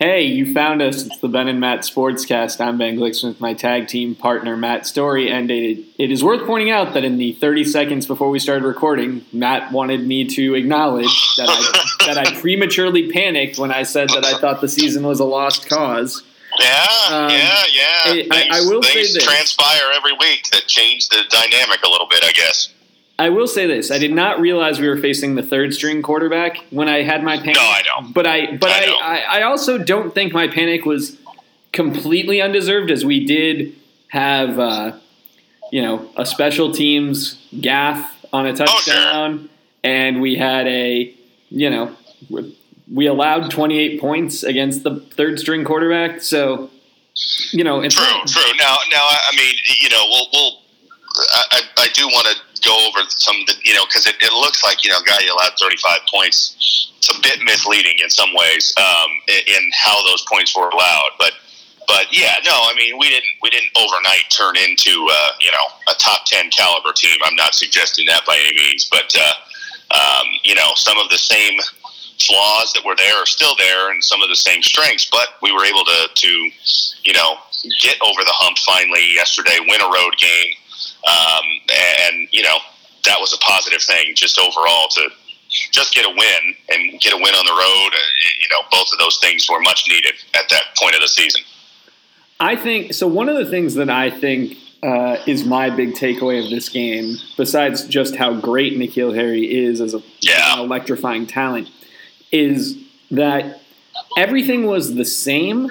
Hey, you found us. It's the Ben and Matt Sportscast. I'm Ben Glickson with my tag team partner, Matt Story. And it, it is worth pointing out that in the 30 seconds before we started recording, Matt wanted me to acknowledge that I, that I prematurely panicked when I said that I thought the season was a lost cause. Yeah, Um, yeah, yeah. I- things, I- I will say this. transpire every week that change the dynamic a little bit, I guess. I will say this: I did not realize we were facing the third string quarterback when I had my panic. No, I know. But I, but I I. I, I also don't think my panic was completely undeserved, as we did have, uh, you know, a special teams gaff on a Oh, sure. touchdown, and we had a, you know, we allowed 28 points against the third string quarterback. So, you know, it's True, true. Now, now, I mean, you know, we'll, we'll I I do want to go over some, of the, you know, because it, it looks like you know, guy you allowed thirty five points. It's a bit misleading in some ways um, in, how those points were allowed, but. But yeah, no, I mean we didn't we didn't overnight turn into uh, you know a top ten caliber team. I'm not suggesting that by any means, but uh, um, you know some of the same flaws that were there are still there, and some of the same strengths. But we were able to to you know get over the hump finally yesterday, win a road game, um, and you know that was a positive thing just overall to just get a win and get a win on the road. uh, You know, both of those things were much needed at that point of the season. I think so. One of the things that I think uh, is my big takeaway of this game, besides just how great N'Keal Harry is as a, Yeah. an electrifying talent, is that everything was the same,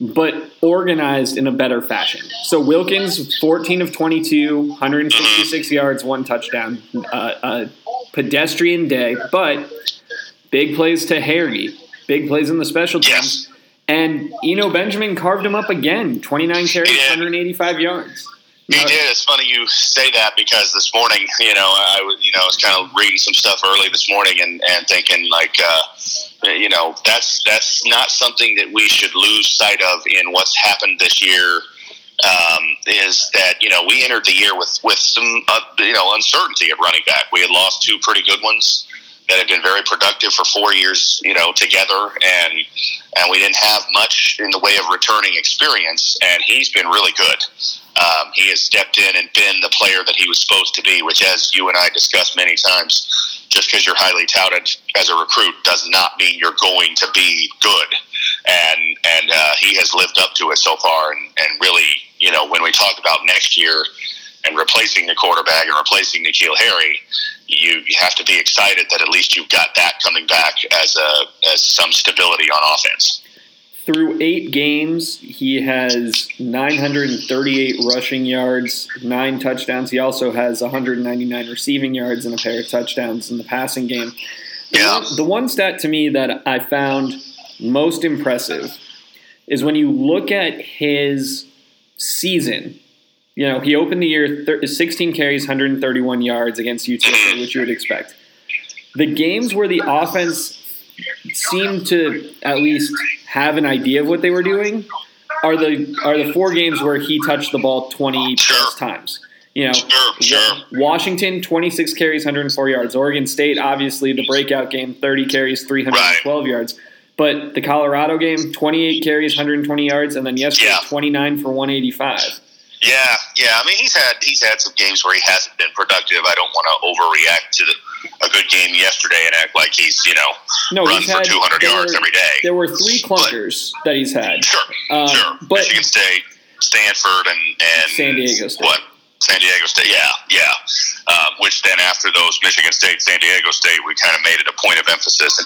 but organized in a better fashion. So Wilkins, 14 of 22, 166 yards, one touchdown, uh, a pedestrian day, but big plays to Harry, big plays in the special teams. Yes. And Eno Benjamin carved him up again. 29 carries, 185 yards. He Now- did. It's funny you say that because this morning, you know, I was, you know, I was kind of reading some stuff early this morning and, and thinking like, uh, you know, that's that's not something that we should lose sight of in what's happened this year. Um, is that you know we entered the year with with some uh, you know uncertainty at running back. We had lost two pretty good ones that had been very productive for four years, you know, together, and and we didn't have much in the way of returning experience. And he's been really good. Um, he has stepped in and been the player that he was supposed to be, which, as you and I discussed many times, just because you're highly touted as a recruit does not mean you're going to be good. And and uh, he has lived up to it so far. And, and really, you know, when we talk about next year and replacing the quarterback and replacing N'Keal Harry, you, you have to be excited that at least you've got that coming back as a as some stability on offense. Through eight games, he has 938 rushing yards, nine touchdowns. He also has 199 receiving yards and a pair of touchdowns in the passing game. The Yeah. one- The one stat to me that I found most impressive is when you look at his season. You know, he opened the year thir- 16 carries, 131 yards against UTSA, which you would expect. The games where the offense seemed to at least have an idea of what they were doing are the are the four games where he touched the ball 20 plus times. You know, Sure, sure. Washington 26 carries, 104 yards. Oregon State obviously the breakout game 30 carries, 312 yards. But the Colorado game 28 carries, 120 yards and then yesterday Yeah. 29 for 185. Yeah, yeah. I mean, he's had he's had some games where he hasn't been productive. I don't want to overreact to the, a good game yesterday and act like he's you know No, runs for had 200 yards were- every day. There were three clunkers that he's had. Sure, Um, sure. but- Michigan State, Stanford, and and San Diego State. What? San Diego State. Yeah, yeah. Um, which then after those Michigan State, San Diego State, we kind of made it a point of emphasis.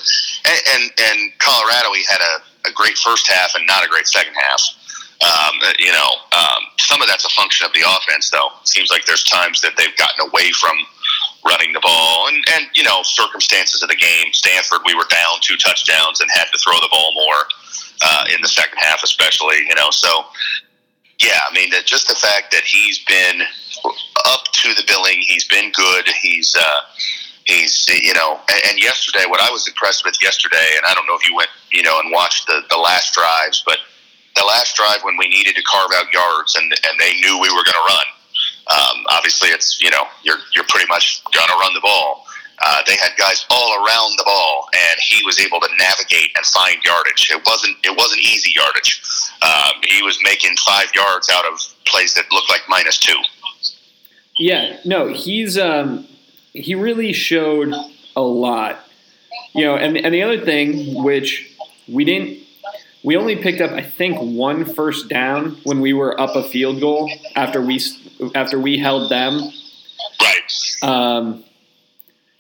And and and Colorado, he had a, a great first half and not a great second half. Um, you know, um, some of that's a function of the offense, though. It seems like there's times that they've gotten away from running the ball, and and you know, circumstances of the game. Stanford, we were down two touchdowns and had to throw the ball more uh, in the second half, especially. You know, so yeah, I mean, just the fact that he's been up to the billing, he's been good. He's uh, he's you know, and, and yesterday, what I was impressed with yesterday, and I don't know if you went you know and watched the the last drives, but the last drive when we needed to carve out yards and and they knew we were going to run. Um, obviously, it's you know you're you're pretty much to run the ball. Uh, they had guys all around the ball, and he was able to navigate and find yardage. It wasn't it wasn't easy yardage. Um, he was making five yards out of plays that looked like minus two. Yeah, no, he's um, he really showed a lot. You know, and and the other thing which we didn't we only picked up I think one first down when we were up a field goal after we after we held them. Right. Um,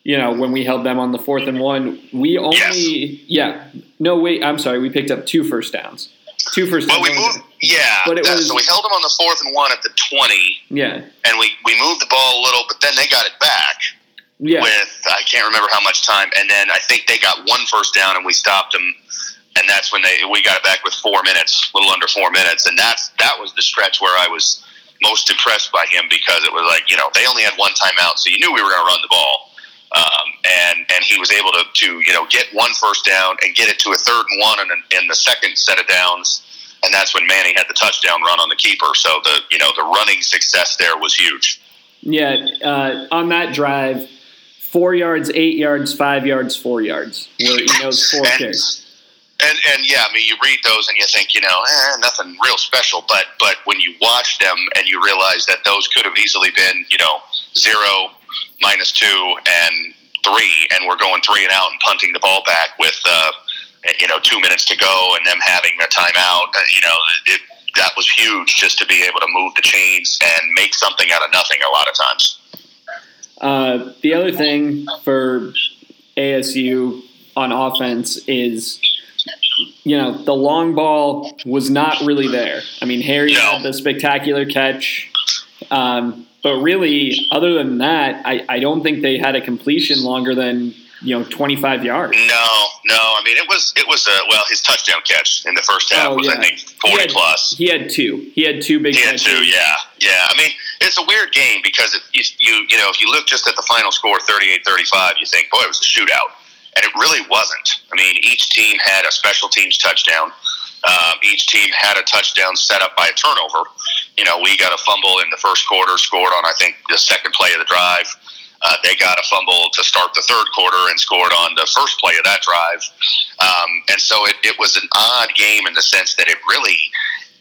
you know, when we held them on the fourth and one, we only Yes. yeah. No, wait, I'm sorry, we picked up two first downs. Two first Well, downs. we moved. Yeah. But it was- so we held them on the fourth and one at the twenty, yeah. and we we moved the ball a little, but then they got it back. Yeah. with I can't remember how much time, and then I think they got one first down, and we stopped them, and that's when they we got it back with four minutes, a little under four minutes, and that's that was the stretch where I was most impressed by him because it was like you know they only had one timeout, so you knew we were going to run the ball, um, and and he was able to to you know get one first down and get it to a third and one, and in the second set of downs. And that's when Manny had the touchdown run on the keeper. So the you know the running success there was huge. Yeah, uh, on that drive, four yards, eight yards, five yards, four yards were Eno's four And- carries. And and yeah, I mean, you read those and you think, you know, eh, nothing real special. But but when you watch them and you realize that those could have easily been, you know, zero, minus two, and three, and we're going three and out and punting the ball back with, uh, you know, two minutes to go, and them having a timeout. uh, You know, it, that was huge just to be able to move the chains and make something out of nothing. A lot of times. Uh, the other thing for ASU on offense is, you know, the long ball was not really there. I mean, Harry No. had the spectacular catch. Um, but really, other than that, I, I don't think they had a completion longer than, you know, 25 yards. No, no. I mean, it was it was a well his touchdown catch in the first half Oh, was I yeah. think He forty had- plus. He had two. He had two big Yeah, catches. too. Yeah, yeah. I mean, it's a weird game because if you you know if you look just at the final score 38-35, you think, boy, it was a shootout, and it really wasn't. I mean, each team had a special teams touchdown. Um, each team had a touchdown set up by a turnover. You know, we got a fumble in the first quarter, scored on I think the second play of the drive. Uh, they got a fumble to start the third quarter and scored on the first play of that drive. Um, and so it, it was an odd game in the sense that it really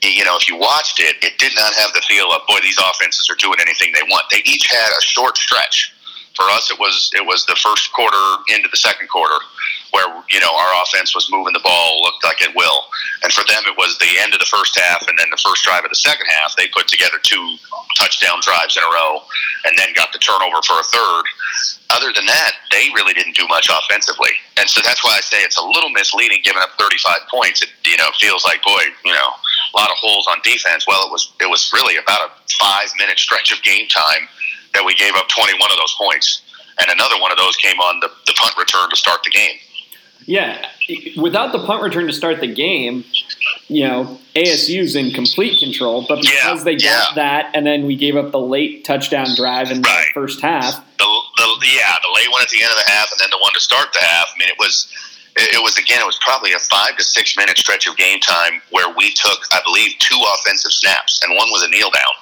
you know, if you watched it, it did not have the feel of boy, these offenses are doing anything they want. They each had a short stretch. For us, it was it was the first quarter into the second quarter where you know our offense was moving the ball, looked like it will, and for them it was the end of the first half and then the first drive of the second half. They put together two touchdown drives in a row, and then got the turnover for a third. Other than that, they really didn't do much offensively, and so that's why I say it's a little misleading giving up 35 points. It you know feels like boy, you know a lot of holes on defense. Well, it was it was really about a five minute stretch of game time that we gave up 21 of those points, and another one of those came on the, the punt return to start the game. Yeah, without the punt return to start the game, you know, ASU's in complete control. But because Yeah, they got yeah. that, and then we gave up the late touchdown drive in the first half. The, the yeah, the late one at the end of the half, and then the one to start the half. I mean, it was it was again, it was probably a five to six minute stretch of game time where we took, I believe, two offensive snaps, and one was a kneel down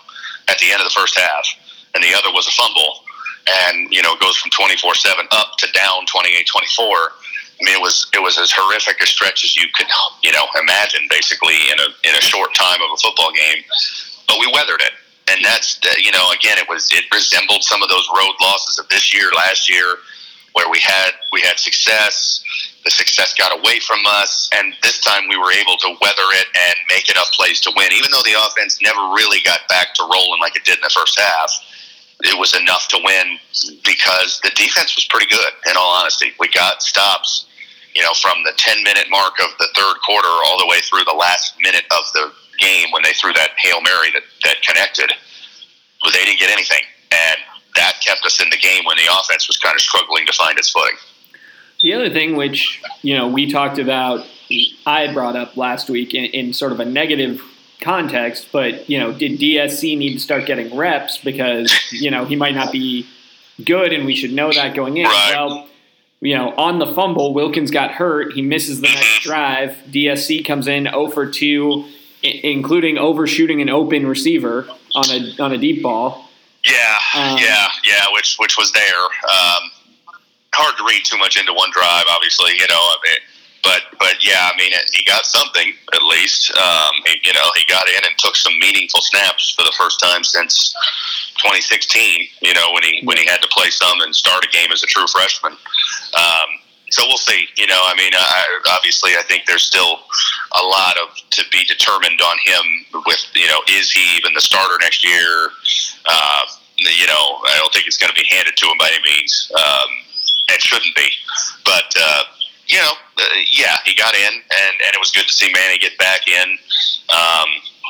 at the end of the first half, and the other was a fumble, and you know, it goes from twenty four seven up to down 28-24. I mean, it was it was as horrific a stretch as you could you know imagine, basically in a in a short time of a football game. But we weathered it, and that's uh, you know again it was it resembled some of those road losses of this year, last year, where we had we had success. The success got away from us, and this time we were able to weather it and make enough plays to win. Even though the offense never really got back to rolling like it did in the first half, it was enough to win because the defense was pretty good. In all honesty, we got stops. You know, from the 10 minute mark of the third quarter all the way through the last minute of the game when they threw that Hail Mary that, that connected, but they didn't get anything. And that kept us in the game when the offense was kind of struggling to find its footing. The other thing, which you know, we talked about, I brought up last week in, in sort of a negative context, but you know, did DSC need to start getting reps because you know he might not be good, and we should know that going in. Right. Well, you know, on the fumble, Wilkins got hurt. He misses the next drive. DSC comes in 0 for 2, i- including overshooting an open receiver on a on a deep ball. Yeah, Um, yeah, yeah, which which was there. Um, hard to read too much into one drive. Obviously, you know. But but yeah, I mean, he got something at least. Um, he, you know, he got in and took some meaningful snaps for the first time since 2016. You know, when he when he had to play some and start a game as a true freshman. Um, so we'll see. You know, I mean, I, obviously, I think there's still a lot of to be determined on him. With you know, is he even the starter next year? Uh, you know, I don't think it's going to be handed to him by any means. Um, it shouldn't be, but uh, you know, uh, yeah, he got in, and and it was good to see Manny get back in. Um,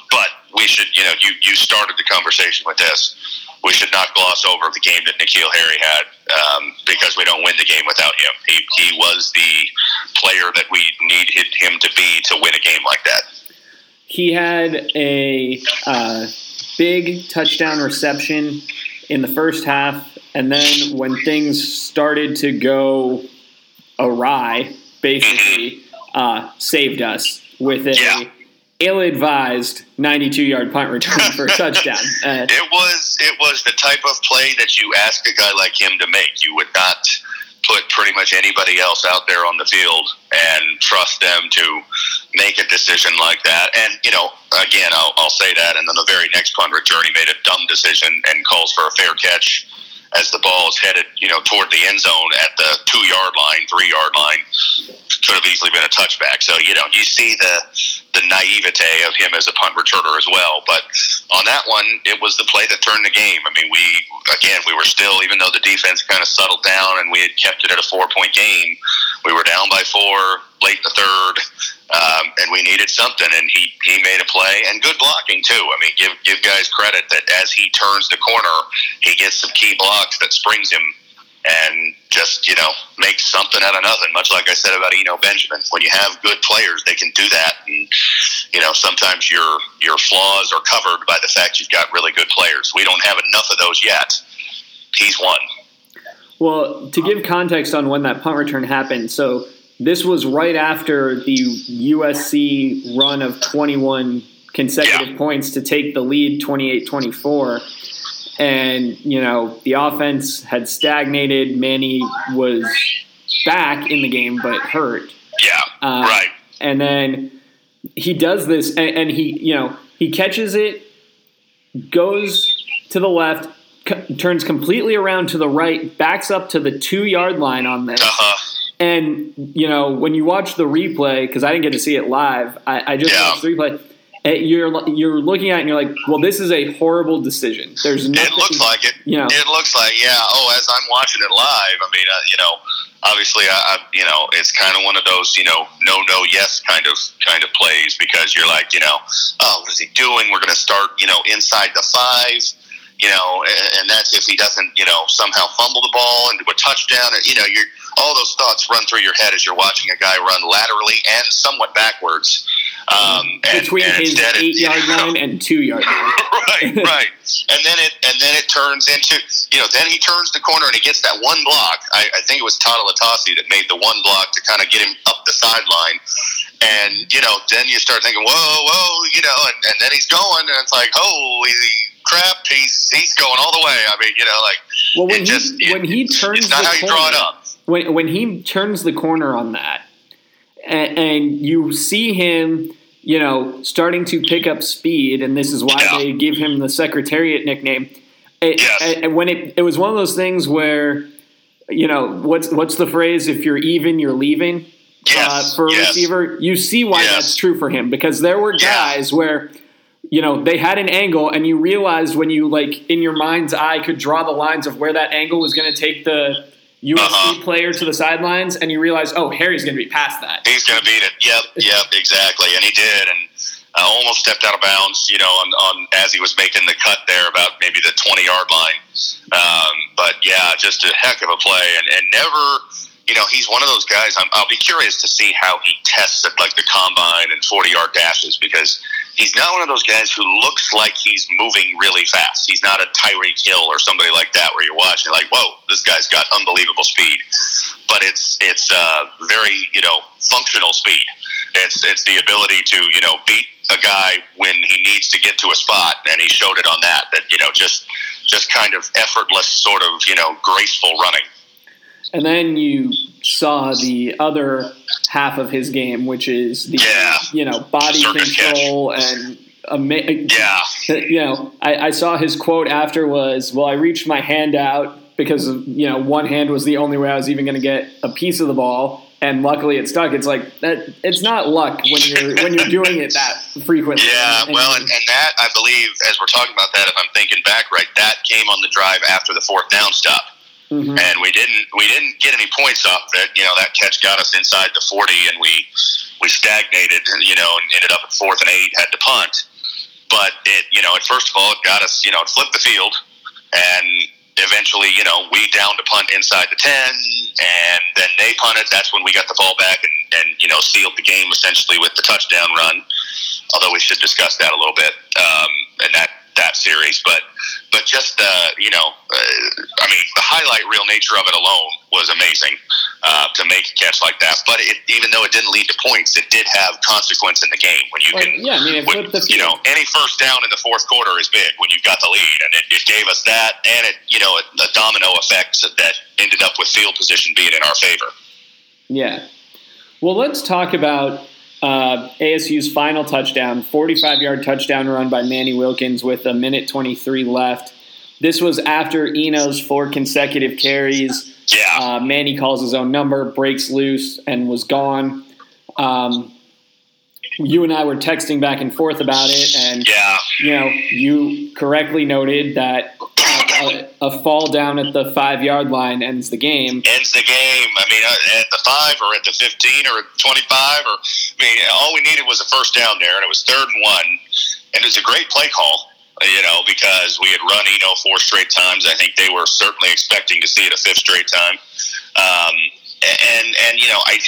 but we should, you know, you you started the conversation with this we should not gloss over the game that N'Keal Harry had um, because we don't win the game without him. He, he was the player that we needed him to be to win a game like that. He had a uh, big touchdown reception in the first half, and then when things started to go awry, basically uh, saved us with a yeah ill-advised 92-yard punt return for a touchdown. Uh, it was it was the type of play that you ask a guy like him to make. You would not put pretty much anybody else out there on the field and trust them to make a decision like that. And you know, again, I'll, I'll say that. And then the very next punt return, he made a dumb decision and calls for a fair catch as the ball is headed, you know, toward the end zone at the two yard line, three yard line, could have easily been a touchback. So you know, you see the the naivete of him as a punt returner as well. But on that one, it was the play that turned the game. I mean, we again we were still, even though the defense kind of settled down and we had kept it at a four point game, we were down by four late in the third. Um, and we needed something, and he, he made a play and good blocking too. I mean, give give guys credit that as he turns the corner, he gets some key blocks that springs him and just you know make something out of nothing. Much like I said about Eno Benjamin, when you have good players, they can do that. And you know sometimes your your flaws are covered by the fact you've got really good players. We don't have enough of those yet. He's one. Well, to give context on when that punt return happened, so this was right after the USC run of 21 consecutive yeah. points to take the lead 28 24 and you know the offense had stagnated. Manny was back in the game, but hurt. Yeah, uh, right. And then he does this, and, and, he you know he catches it, goes to the left, turns completely around to the right, backs up to the two yard line on this. Uh-huh. And you know when you watch the replay, because I didn't get to see it live, I, I just yeah. watched the replay you're you're looking at it and you're like, well, this is a horrible decision. There's nothing, it looks like it. You know, it looks like yeah. Oh, as I'm watching it live, I mean, uh, you know, obviously, I, I you know, it's kind of one of those you know, no, no, yes kind of kind of plays because you're like, you know, oh, what is he doing? We're going to start, you know, inside the five. You know, and that's if he doesn't, you know, somehow fumble the ball into a touchdown. You know, you're all those thoughts run through your head as you're watching a guy run laterally and somewhat backwards um, and, Between and his eight yard line and two yard line. right, right. And then it and then it turns into you know then he turns the corner and he gets that one block. I, I think it was Tata Latasi that made the one block to kind of get him up the sideline. And you know then you start thinking whoa whoa you know and, and then he's going and it's like holy crap he's he's going all the way. I mean you know like well when he just, when he turns it's not how you corner, draw it up. When when he turns the corner on that and, and you see him you know, starting to pick up speed, and this is why yeah. they give him the Secretariat nickname. It, yes. when it it was one of those things where, you know, what's what's the phrase? If you're even, you're leaving. Yes. Uh, for a yes. receiver, you see why yes. that's true for him because there were guys where, you know, they had an angle, and you realized when you like in your mind's eye could draw the lines of where that angle was going to take the USC uh-huh. player to the sidelines, and you realize, oh, Harry's going to be past that. He's going to beat it. Yep, yep, exactly, and he did, and uh, almost stepped out of bounds. You know, on, on as he was making the cut there, about maybe the twenty yard line. Um, but yeah, just a heck of a play, and, and never. You know, he's one of those guys. i will be curious to see how he tests at like the combine and forty yard dashes because he's not one of those guys who looks like he's moving really fast. He's not a Tyreek Hill or somebody like that where you're watching like, whoa, this guy's got unbelievable speed. But it's it's uh, very you know functional speed. It's it's the ability to you know beat a guy when he needs to get to a spot, and he showed it on that. That you know just just kind of effortless, sort of you know graceful running. And then you saw the other half of his game, which is the Yeah. you know body Circus control and ama- Yeah. you know I, I saw his quote after was well I reached my hand out because you know one hand was the only way I was even going to get a piece of the ball and luckily it stuck it's like that it's not luck when you're when you're doing it that frequently Yeah, And- well, and, and that I believe, as we're talking about that, if I'm thinking back right, that came on the drive after the fourth down stop, Mhm. and we didn't we didn't get any points off that. You know, that catch got us inside the 40, and we we stagnated. You know, and ended up at fourth and eight, had to punt. But it, you know, at first of all, it got us. You know, it flipped the field, and eventually, you know, we down to punt inside the 10, and then they punted. That's when we got the ball back and, and you know, sealed the game essentially with the touchdown run. Although we should discuss that a little bit um, in that that series, but but just uh, you know, uh, I mean, the highlight reel nature of it alone was amazing uh, to make a catch like that. But it, even though it didn't lead to points, it did have consequence in the game when you Well, can yeah I mean when, the you know, any first down in the fourth quarter is big when you've got the lead, and it, it gave us that, and it, you know, a domino effect that ended up with field position being in our favor. Yeah. Well, let's talk about uh, ASU's final touchdown 45 yard touchdown run by Manny Wilkins with a minute 23 left. This was after Eno's four consecutive carries. Yeah, Uh, Manny calls his own number, breaks loose, and was gone. Um, you and I were texting back and forth about it, and yeah, you know, you correctly noted that a, fall down at the five yard line ends the game. ends the game. I mean, uh, at the five or at the fifteen or at twenty-five, or I mean, all we needed was a first down there, and it was third and one, and it was a great play call. You know, because we had run Eno four straight times. I think they were certainly expecting to see it a fifth straight time. Um, and and you know, I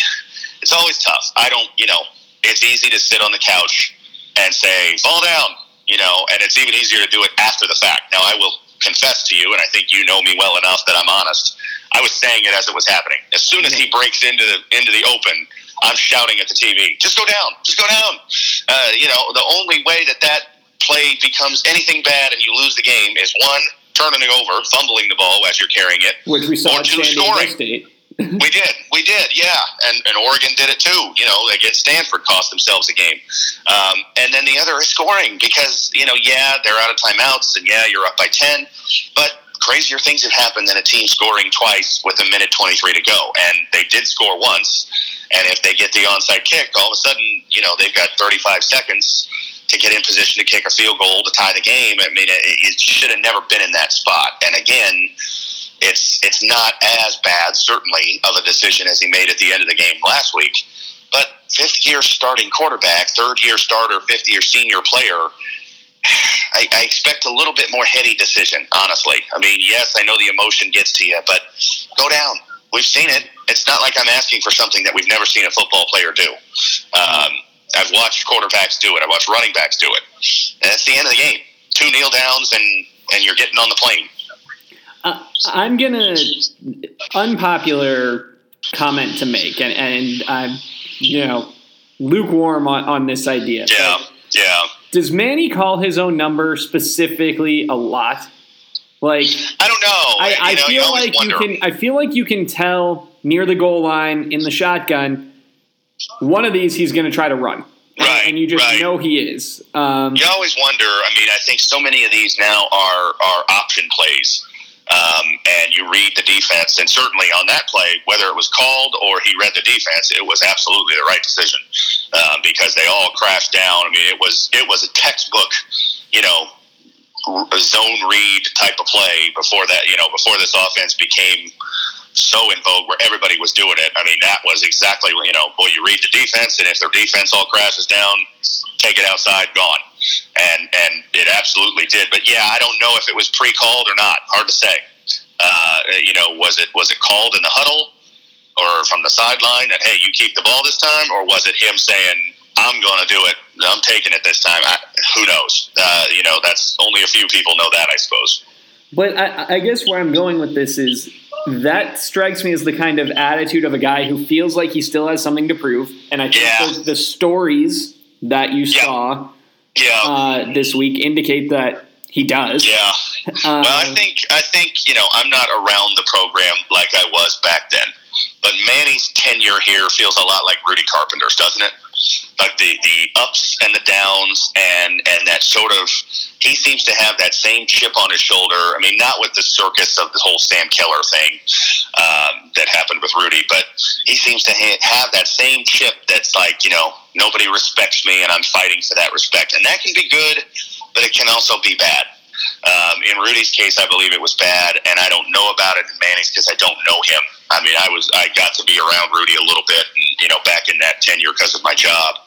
it's always tough. I don't, you know, it's easy to sit on the couch and say fall down, you know, and it's even easier to do it after the fact. Now, I will confess to you, and I think you know me well enough that I'm honest. I was saying it as it was happening. As soon as he breaks into the into the open, I'm shouting at the TV, "Just go down! Just go down!" Uh, you know, the only way that that play becomes anything bad and you lose the game is one turning it over, fumbling the ball as you're carrying it, which we saw Or two scoring. State. We did, we did, yeah, and and Oregon did it too. You know, against Stanford, cost themselves a game. Um, and then the other is scoring because you know, yeah, they're out of timeouts, and yeah, you're up by ten, but crazier things have happened than a team scoring twice with a minute twenty three to go, and they did score once. And if they get the onside kick, all of a sudden, you know, they've got 35 seconds to get in position to kick a field goal to tie the game. I mean, it, it should have never been in that spot. And again, it's it's not as bad, certainly, of a decision as he made at the end of the game last week. But fifth year starting quarterback, third year starter, fifth year senior player, I, I expect a little bit more heady decision, honestly. I mean, yes, I know the emotion gets to you, but go down. We've seen it. It's not like I'm asking for something that we've never seen a football player do. Um, I've watched quarterbacks do it. I've watched running backs do it. And that's the end of the game. Two kneel downs, and and you're getting on the plane. Uh, I'm gonna unpopular comment to make, and, and I'm you know lukewarm on, on this idea. Yeah, yeah. does Manny call his own number specifically a lot? Like I don't know. I, I you know, feel like wonder. you can. I feel like you can tell near the goal line in the shotgun. One of these he's going to try to run, And- Right, and you just right. know he is. Um, You always wonder. I mean, I think so many of these now are are option plays, um, and you read the defense, and certainly on that play, whether it was called or he read the defense, it was absolutely the right decision um, because they all crashed down. I mean, it was it was a textbook, you know, zone read type of play before that. You know, before this offense became so in vogue where everybody was doing it. I mean, that was exactly, you know, boy, you read the defense, and if their defense all crashes down, take it outside, gone. And and it absolutely did. But yeah, I don't know if it was pre-called or not. Hard to say. Uh, you know, was it was it called in the huddle or from the sideline that hey, you keep the ball this time, or was it him saying I'm going to do it, I'm taking it this time? I, who knows? Uh, you know, that's only a few people know that, I suppose. But I, I guess where I'm going with this is that strikes me as the kind of attitude of a guy who feels like he still has something to prove. And I think Yeah. the, the stories that you saw uh, this week indicate that he does. Yeah, well, I think I think you know I'm not around the program like I was back then, but Manny's tenure here feels a lot like Rudy Carpenter's, doesn't it? Like the the ups and the downs, and and that sort of he seems to have that same chip on his shoulder. I mean, not with the circus of the whole Sam Keller thing um, that happened with Rudy, but he seems to ha- have that same chip that's like you know nobody respects me, and I'm fighting for that respect, and that can be good, but it can also be bad. Um, in Rudy's case, I believe it was bad, and I don't know about it in Manny's because I don't know him. I mean, I was I got to be around Rudy a little bit, you know, back in that tenure because of my job.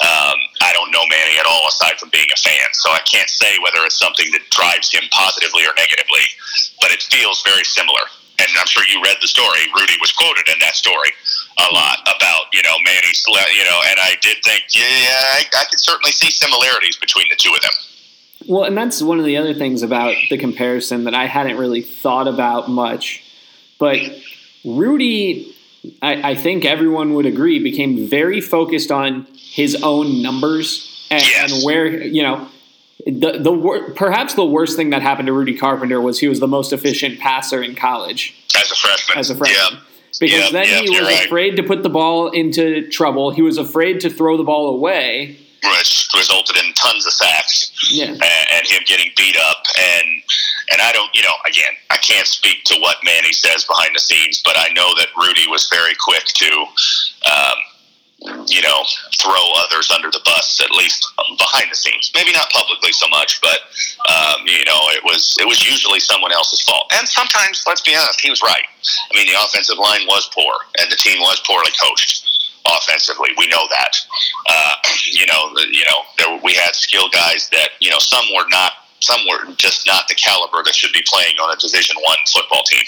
Um, I don't know Manny at all aside from being a fan, so I can't say whether it's something that drives him positively or negatively, but it feels very similar. And I'm sure you read the story. Rudy was quoted in that story a lot about you know Manny's, you know, and I did think, yeah, I, I could certainly see similarities between the two of them. Well, and that's one of the other things about the comparison that I hadn't really thought about much. But Rudy, I, I think everyone would agree, became very focused on his own numbers and, yes. and where, you know, the the wor- perhaps the worst thing that happened to Rudy Carpenter was he was the most efficient passer in college as a freshman. As a freshman. Yep. Because then he was right. afraid to put the ball into trouble. He was afraid to throw the ball away which resulted in tons of sacks yeah. and, and, him getting beat up. And and I don't, you know, again, I can't speak to what Manny says behind the scenes, but I know that Rudy was very quick to, um, you know, throw others under the bus, at least behind the scenes. Maybe not publicly so much, but um, you know, it was it was usually someone else's fault. And sometimes, let's be honest, he was right. I mean, the offensive line was poor, and the team was poorly coached offensively. We know that. Uh, you know, you know, there, we had skill guys that you know some were not, some were just not the caliber that should be playing on a Division One football team.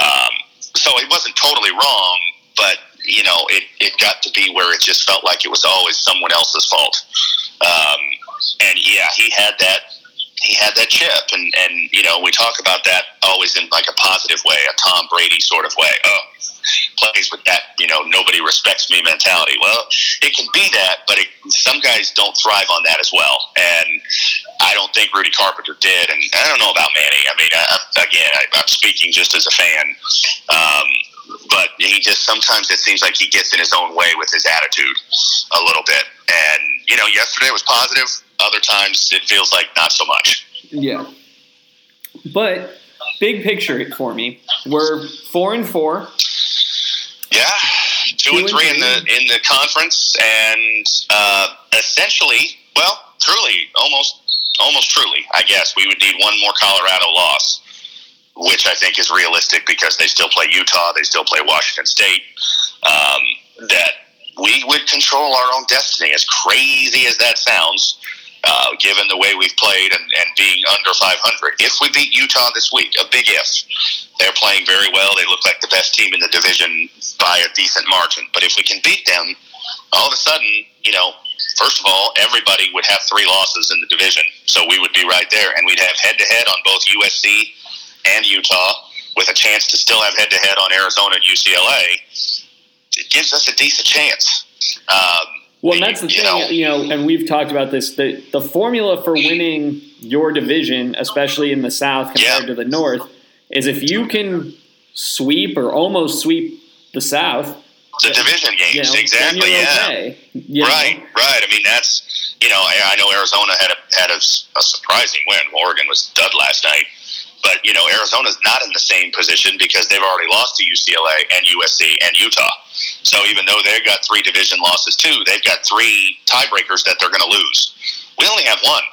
Um, so it wasn't totally wrong, but you know, it, it got to be where it just felt like it was always someone else's fault. Um, and yeah, he had that he had that chip and and you know we talk about that always in like a positive way a tom brady sort of way oh plays with that, you know, nobody respects me mentality. Well, it can be that, but it, some guys don't thrive on that as well. And I don't think Rudy Carpenter did. And I don't know about Manny. I mean, I, again, I, am speaking just as a fan. Um, but he just sometimes it seems like he gets in his own way with his attitude a little bit. And, you know, yesterday was positive. Other times it feels like not so much. Yeah. But big picture for me, we're four and four. Yeah, two, two and three, three, in the in the conference, and uh, essentially, well, truly, almost, almost truly, I guess we would need one more Colorado loss, which I think is realistic because they still play Utah, they still play Washington State. Um, that we would control our own destiny. As crazy as that sounds, uh, given the way we've played and, and being under 500. If we beat Utah this week, a big if. They're playing very well. They look like the best team in the division by a decent margin. But if we can beat them, all of a sudden, you know, first of all, everybody would have three losses in the division. So we would be right there. And we'd have head to head on both USC and Utah with a chance to still have head to head on Arizona and UCLA. It gives us a decent chance. Um, well, and that's the thing, know, you know, and we've talked about this. The the formula for mm-hmm. winning your division, especially in the South compared yeah. to the North, is if you can sweep or almost sweep the South. The division games, you know, exactly. Yeah, okay, right, know? right. I mean, that's you know, I, I know Arizona had a had a, a surprising win. Oregon was dud last night. But you know, Arizona's not in the same position because they've already lost to UCLA and USC and Utah. So even though they've got three division losses too, they've got three tiebreakers that they're going to lose. We only have one,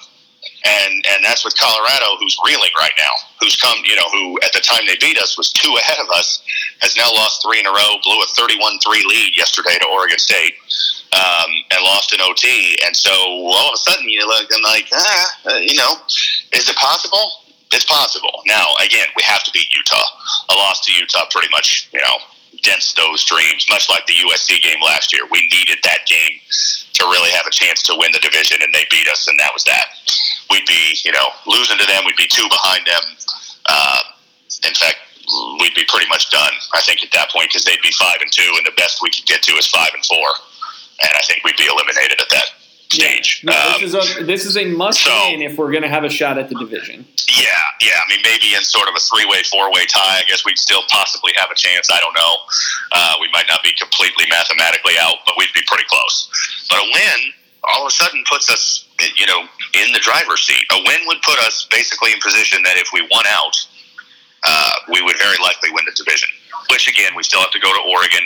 and and that's with Colorado, who's reeling right now. Who's come, you know, who at the time they beat us was two ahead of us, has now lost three in a row, blew a 31-3 lead yesterday to Oregon State. Um, and lost in OT, and so all of a sudden you look and like, ah, uh, you know, is it possible? It's possible. Now, again, we have to beat Utah. A loss to Utah pretty much, you know, dents those dreams, much like the USC game last year. We needed that game to really have a chance to win the division, and they beat us, and that was that. We'd be, you know, losing to them, we'd be two behind them. Uh, in fact, we'd be pretty much done, I think, at that point, because they'd be five and two, and the best we could get to is five and four. And I think we'd be eliminated at that stage. No, Um, this is a this is a must so- win if we're going to have a shot at the division. Yeah, yeah. I mean, maybe in sort of a three-way, four-way tie, I guess we'd still possibly have a chance. I don't know. Uh, we might not be completely mathematically out, but we'd be pretty close. But a win all of a sudden puts us, you know, in the driver's seat. A win would put us basically in position that if we won out, uh, we would very likely win the division. Which again, we still have to go to Oregon.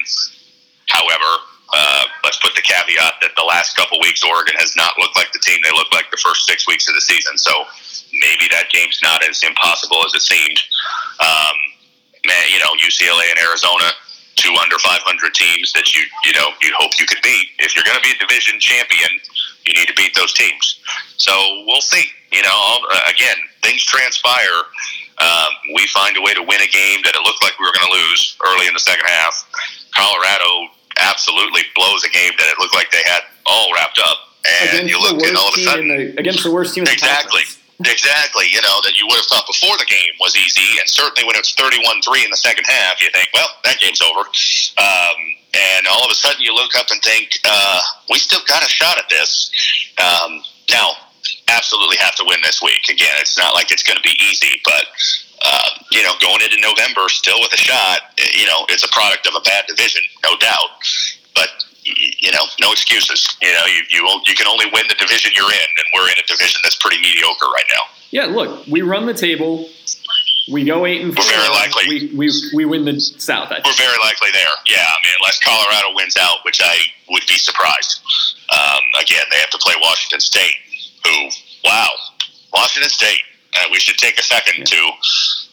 However, uh, let's put the caveat that the last couple weeks, Oregon has not looked like the team they looked like the first six weeks of the season. So maybe that game's not as impossible as it seemed. Um, man, you know, UCLA and Arizona, two under 500 teams that you you know you hope you could beat. If you're going to be a division champion, you need to beat those teams. So we'll see. You know, uh, again, things transpire. Um, we find a way to win a game that it looked like we were going to lose early in the second half. Colorado absolutely blows a game that it looked like they had all wrapped up, and Against you look and all of a sudden the against the worst team in the Exactly. Exactly, you know, that you would have thought before the game was easy, and certainly when it's 31 3 in the second half, you think, well, that game's over. Um, and all of a sudden you look up and think, uh, we still got a shot at this. Um, now, absolutely have to win this week. Again, it's not like it's going to be easy, but, uh, you know, going into November still with a shot, you know, it's a product of a bad division, no doubt. But you know, no excuses. You know, you you you can only win the division you're in, and we're in a division that's pretty mediocre right now. Yeah, look, we run the table. We go eight and four. We're very likely. We, we we win the South. I think. We're very likely there. Yeah, I mean, unless Colorado wins out, which I would be surprised. Um, again, they have to play Washington State, who, wow, Washington State. Uh, we should take a second to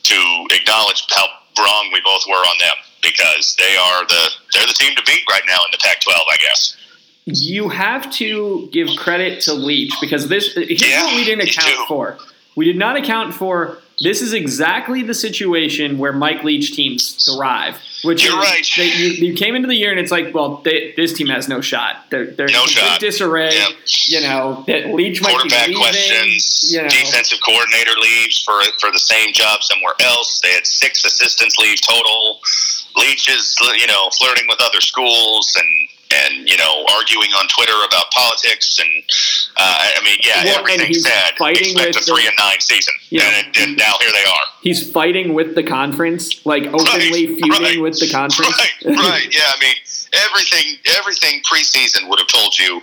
to acknowledge how wrong we both were on them because they are the they're the team to beat right now in the Pac-12, I guess. You have to give credit to Leach because this here's Yeah, what we didn't account for. We did not account for this is exactly the situation where Mike Leach teams thrive. Which You're is right. They, you, you came into the year and it's like, well, they, this team has no shot. They're, they're No shot. disarray. Yeah. You know that Leach might be leaving. questions. You know, Defensive coordinator leaves for for the same job somewhere else. They had six assistants leave total. Leach is you know flirting with other schools and and you know arguing on Twitter about politics and uh, I mean yeah Well, everything he's said fighting expect a with the- three and nine season Yeah. and, and now here they are. he's fighting with the conference, like openly Right, feuding right, with the conference. Right, right. Yeah, I mean, everything everything preseason would have told you,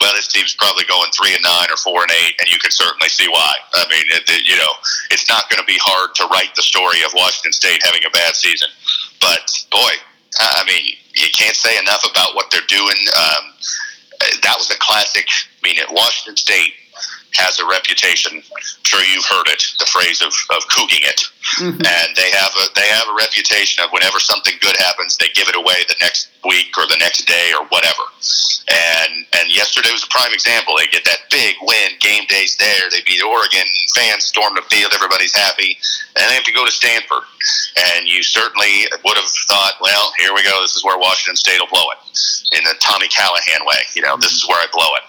well, this team's probably going three and nine or four and eight, and you can certainly see why. I mean, it, it- you know, it's not going to be hard to write the story of Washington State having a bad season, but boy, I mean, you can't say enough about what they're doing. Um, that was a classic. I mean, at Washington State has a reputation. I'm sure you've heard it, the phrase of, of couging it Mhm. and they have a they have a reputation of whenever something good happens, they give it away the next week or the next day or whatever. And and yesterday was a prime example. They get that big win, game days there. They beat Oregon, fans storm the field, everybody's happy, and they have to go to Stanford. And you certainly would have thought, well, here we go. This is where Washington State will blow it in the Tommy Callahan way. You know, this is where I blow it,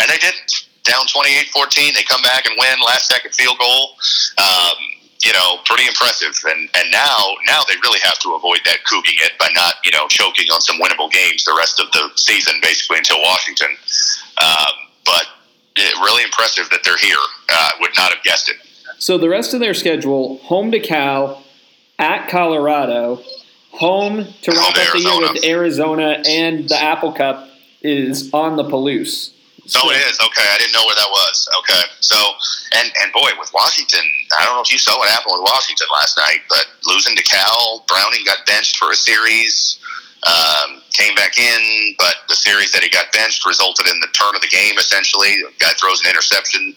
and they didn't. Down 28-14, they come back and win last second field goal. Um, you know, pretty impressive. And and now now they really have to avoid that couging it by not you know choking on some winnable games the rest of the season, basically until Washington. Um, but it, really impressive that they're here. Uh, would not have guessed it. So the rest of their schedule: home to Cal, at Colorado, home to wrap up the year with Arizona, and the Apple Cup is on the Palouse. Oh, it is okay. I didn't know where that was. Okay, so and and boy, with Washington, I don't know if you saw what happened with Washington last night, but losing to Cal, Browning got benched for a series, um, came back in, but the series that he got benched resulted in the turn of the game. Essentially, the guy throws an interception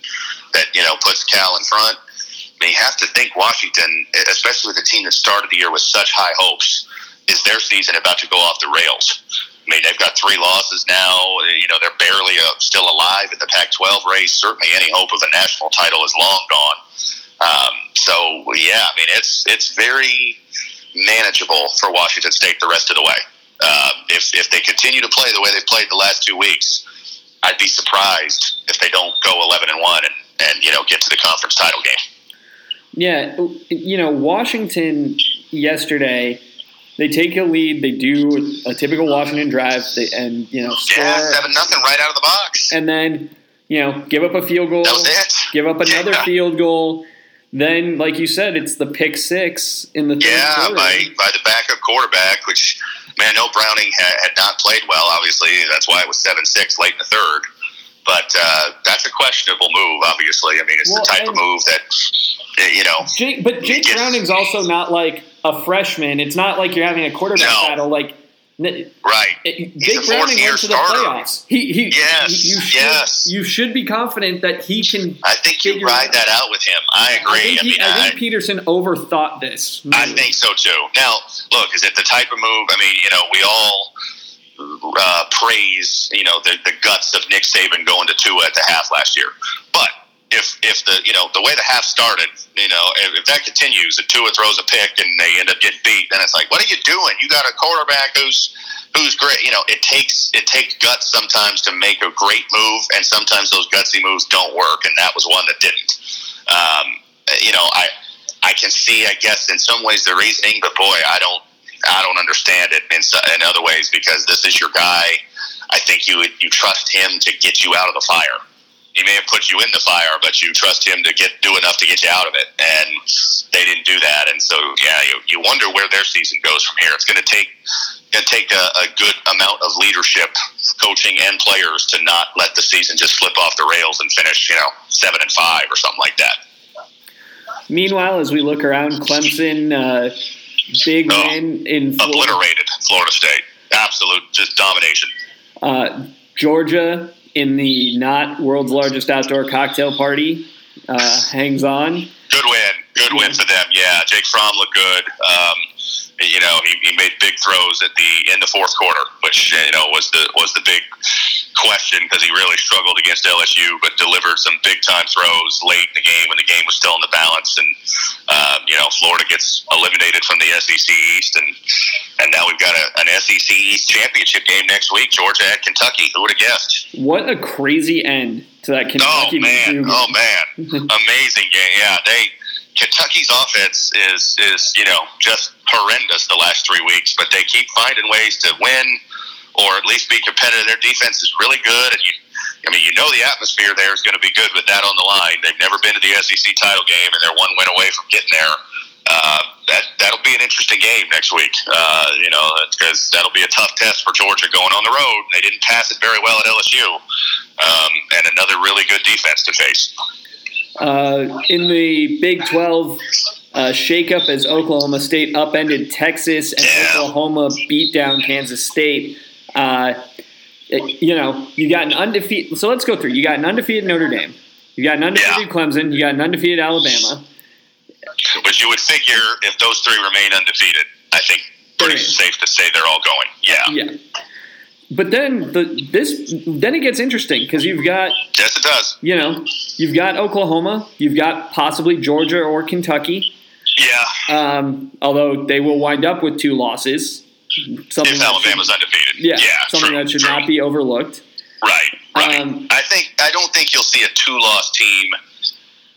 that you know puts Cal in front. I mean, you have to think Washington, especially with a team that started the year with such high hopes, is their season about to go off the rails? I mean, they've got three losses now. You know, they're barely uh, still alive in the Pac-12 race. Certainly, any hope of a national title is long gone. Um, so, yeah, I mean, it's it's very manageable for Washington State the rest of the way. Um, if if they continue to play the way they've played the last two weeks, I'd be surprised if they don't go eleven and one and and you know get to the conference title game. Yeah, you know, Washington yesterday They take a lead. They do a typical Washington drive, they, and you know, score, Yeah, seven nothing right out of the box. and then you know, give up a field goal, That was it. give up another Yeah. field goal. Then, like you said, it's the pick six in the third Yeah, quarter. by by the backup quarterback, which man, no Browning had, had not played well. Obviously, that's why it was seven six late in the third. But uh, that's a questionable move. Obviously, I mean, it's Well, the type of move that you know. Jake, but Jake Yes. Browning's also not like a freshman. It's not like you're having a quarterback No. battle. Like Right. Jake Browning went to the starter. playoffs. He, he, Yes, you should, yes. You should be confident that he can. I think you ride out. that out with him. I agree. I think, I, mean, I I, Petersen overthought this. I think so too. Now, look, is it the type of move? I mean, you know, we all uh, praise, you know, the, the guts of Nick Saban going to Tua at the half last year. But if if the you know the way the half started, you know, if, that continues, if Tua throws a pick and they end up getting beat, then it's like, what are you doing? You got a quarterback who's who's great. You know, it takes it takes guts sometimes to make a great move, and sometimes those gutsy moves don't work, and that was one that didn't. Um, you know, I I can see, I guess, in some ways the reasoning, but boy, I don't I don't understand it in, in other ways because this is your guy. I think you you trust him to get you out of the fire. He may have put you in the fire, but you trust him to get do enough to get you out of it, and they didn't do that. And so, yeah, you, you wonder where their season goes from here. It's going to take going to take a, a good amount of leadership, coaching, and players to not let the season just slip off the rails and finish, you know, seven and five or something like that. Meanwhile, as we look around, Clemson, uh, big Oh, win in Florida. Obliterated Florida State, absolute just domination. Uh, Georgia in the not world's largest outdoor cocktail party uh, hangs on. Good win. Good win for them. Yeah, Jake Fromm looked good. Um, you know, he, he made big throws at the in the fourth quarter, which you know was the was the big question because he really struggled against LSU, but delivered some big time throws late in the game when the game was still in the balance. And um, you know, Florida gets eliminated from the SEC East, and and now we've got a, an SEC East championship game next week. Georgia at Kentucky. Who would have guessed? What a crazy end to that Oh Kentucky man! Game. Oh man! Amazing game. Yeah, they Kentucky's offense is is you know just horrendous the last three weeks, but they keep finding ways to win or at least be competitive. Their defense is really good, and you. I mean, you know the atmosphere there is going to be good with that on the line. They've never been to the SEC title game, and they're one win away from getting there. Uh, that that'll be an interesting game next week. Uh, you know, because that'll be a tough test for Georgia going on the road. They didn't pass it very well at LSU, um, and another really good defense to face. Uh, in the Big 12 uh, shakeup as Oklahoma State upended Texas and Yeah. Oklahoma beat down Kansas State. Uh, you know, you got an undefeated. So let's go through. You got an undefeated Notre Dame. You got an undefeated Clemson. You got an undefeated Alabama. But you would figure if those three remain undefeated, I think pretty Right. safe to say they're all going. Yeah. Yeah. But then the this then it gets interesting because you've got Yes, it does. you know you've got Oklahoma, you've got possibly Georgia or Kentucky. Yeah. Um, although they will wind up with two losses. Something If Alabama's should, undefeated. yeah, something true, that should true. not be overlooked. Right, right. Um, I think I don't think you'll see a two-loss team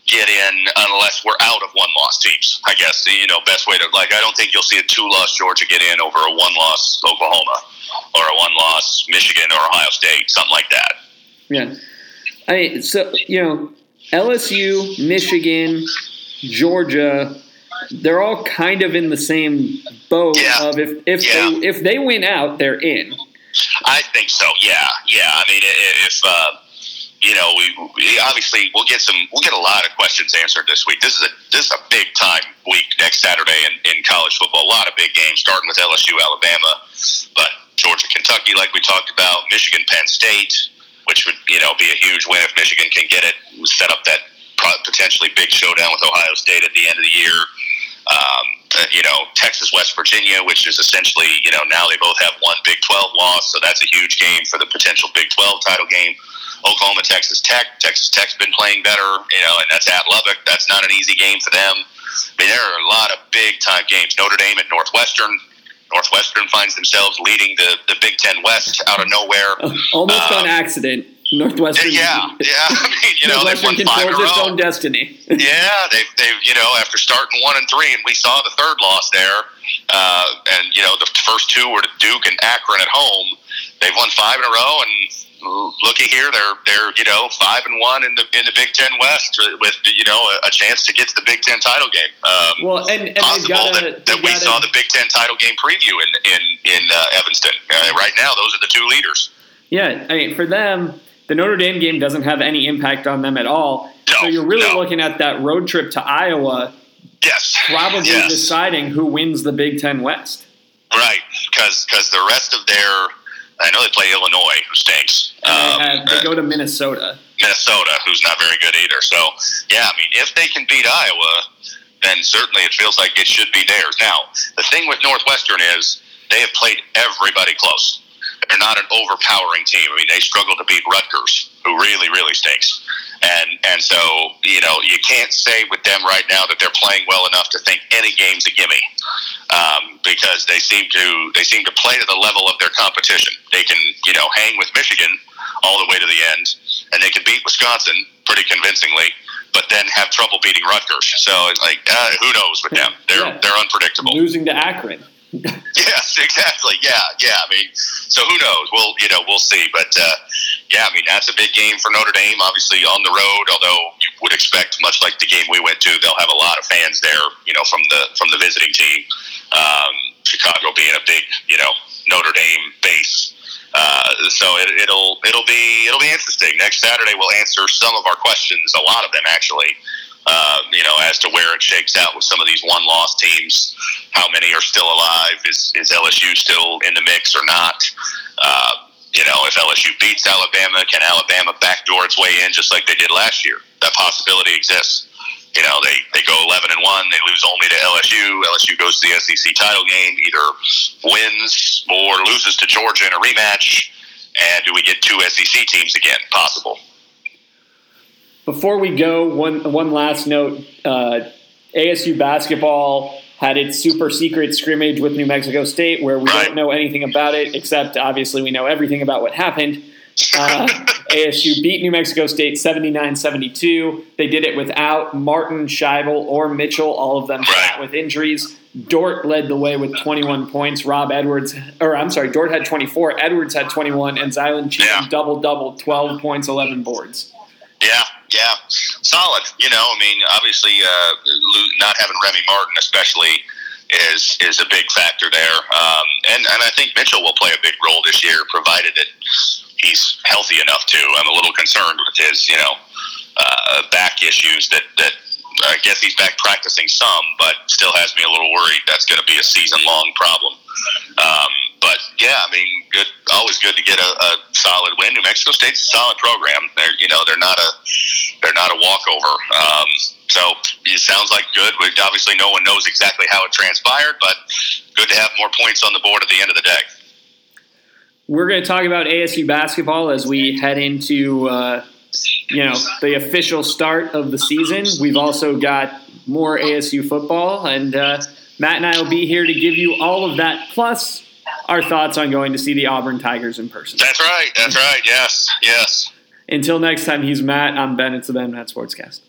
get in unless we're out of one-loss teams. I guess you know best way to like. I don't think you'll see a two-loss Georgia get in over a one-loss Oklahoma or a one-loss Michigan or Ohio State, something like that. Yeah, I mean, so you know, LSU, Michigan, Georgia, they're all kind of in the same boat Yeah. of if if Yeah. they if they win out, they're in. I think so. Yeah, yeah. I mean, if uh, you know, we, we obviously we'll get some, we'll get a lot of questions answered this week. This is a this is a big time week next Saturday in, in college football. A lot of big games, starting with LSU, Alabama, but Georgia, Kentucky, like we talked about, Michigan, Penn State, which would you know be a huge win if Michigan can get it. Set up that potentially big showdown with Ohio State at the end of the year. Um, uh, you know, Texas, West Virginia, which is essentially, you know, now they both have one Big 12 loss, so that's a huge game for the potential Big 12 title game. Oklahoma, Texas Tech. Texas Tech's been playing better, you know, and that's at Lubbock. That's not an easy game for them. I mean, there are a lot of big time games. Notre Dame at Northwestern. Northwestern finds themselves leading the, the Big Ten West out of nowhere. Almost Um, on accident. Northwestern. Yeah, yeah. I mean, you know, they've won five in a row. own destiny. Yeah, they've, they've, you know, after starting one and three, and we saw the third loss there, uh, and, you know, the first two were to Duke and Akron at home. They've won five in a row, and looky here, they're, they're, you know, five and one in the, in the Big Ten West with, you know, a, a chance to get to the Big Ten title game. Um, well, and, and possible got that, that we saw the Big Ten title game preview in, in, in uh, Evanston. Uh, right now, those are the two leaders. Yeah, I mean, for them, the Notre Dame game doesn't have any impact on them at all. No, so you're really no. looking at that road trip to Iowa, Yes. probably yes. deciding who wins the Big Ten West. Right, because the rest of their, I know they play Illinois, who stinks. Um, they, have, they go to Minnesota. Minnesota, who's not very good either. So, yeah, I mean, if they can beat Iowa, then certainly it feels like it should be theirs. Now, the thing with Northwestern is they have played everybody close. They're not an overpowering team. I mean, they struggle to beat Rutgers, who really, really stinks. And and so you know you can't say with them right now that they're playing well enough to think any game's a gimme, um, because they seem to they seem to play to the level of their competition. They can you know hang with Michigan all the way to the end, and they can beat Wisconsin pretty convincingly, but then have trouble beating Rutgers. So it's like uh, who knows with them? They're Yeah. they're unpredictable. Losing to Akron. Yes, exactly. Yeah, yeah. I mean, so who knows? We'll, you know, we'll see. But uh, yeah, I mean, that's a big game for Notre Dame. Obviously, on the road. Although you would expect, much like the game we went to, they'll have a lot of fans there. You know, from the from the visiting team. Um, Chicago being a big, you know, Notre Dame base. Uh, so it, it'll it'll be it'll be interesting. Next Saturday, we'll answer some of our questions. A lot of them, actually. Uh, you know, as to where it shakes out with some of these one-loss teams. How many are still alive? Is is LSU still in the mix or not? Uh, you know, if LSU beats Alabama, can Alabama backdoor its way in just like they did last year? That possibility exists. You know, they, they go 11 and 1, they lose only to LSU. LSU goes to the SEC title game, either wins or loses to Georgia in a rematch. And do we get two SEC teams again? Possible. Before we go, one one last note: uh, ASU basketball had its super secret scrimmage with New Mexico State, where we don't know anything about it, except obviously we know everything about what happened. Uh, ASU beat New Mexico State 79-72. They did it without Martin, Shibel, or Mitchell, all of them flat with injuries. Dort led the way with 21 points. Rob Edwards, or I'm sorry, Dort had 24. Edwards had 21, and Zylan Cheatham Yeah. double double, 12 points, 11 boards. Yeah, yeah, solid. You know, I mean, obviously, uh, not having Remy Martin, especially, is is a big factor there. Um, and and I think Mitchell will play a big role this year, provided that he's healthy enough to. I'm a little concerned with his, you know, uh, back issues. That that I guess he's back practicing some, but still has me a little worried. That's going to be a season long problem. Um, but yeah, I mean, good. Always good to get a, a solid win. New Mexico State's a solid program. They're you know they're not a they're not a walkover. Um, so it sounds like good. We, obviously, no one knows exactly how it transpired, but good to have more points on the board at the end of the day. We're going to talk about ASU basketball as we head into, uh, you know, the official start of the season. We've also got more ASU football, and uh, Matt and I will be here to give you all of that, plus our thoughts on going to see the Auburn Tigers in person. That's right. That's right. Yes. Yes. Until next time, he's Matt. I'm Ben. It's the Ben Matt Sportscast.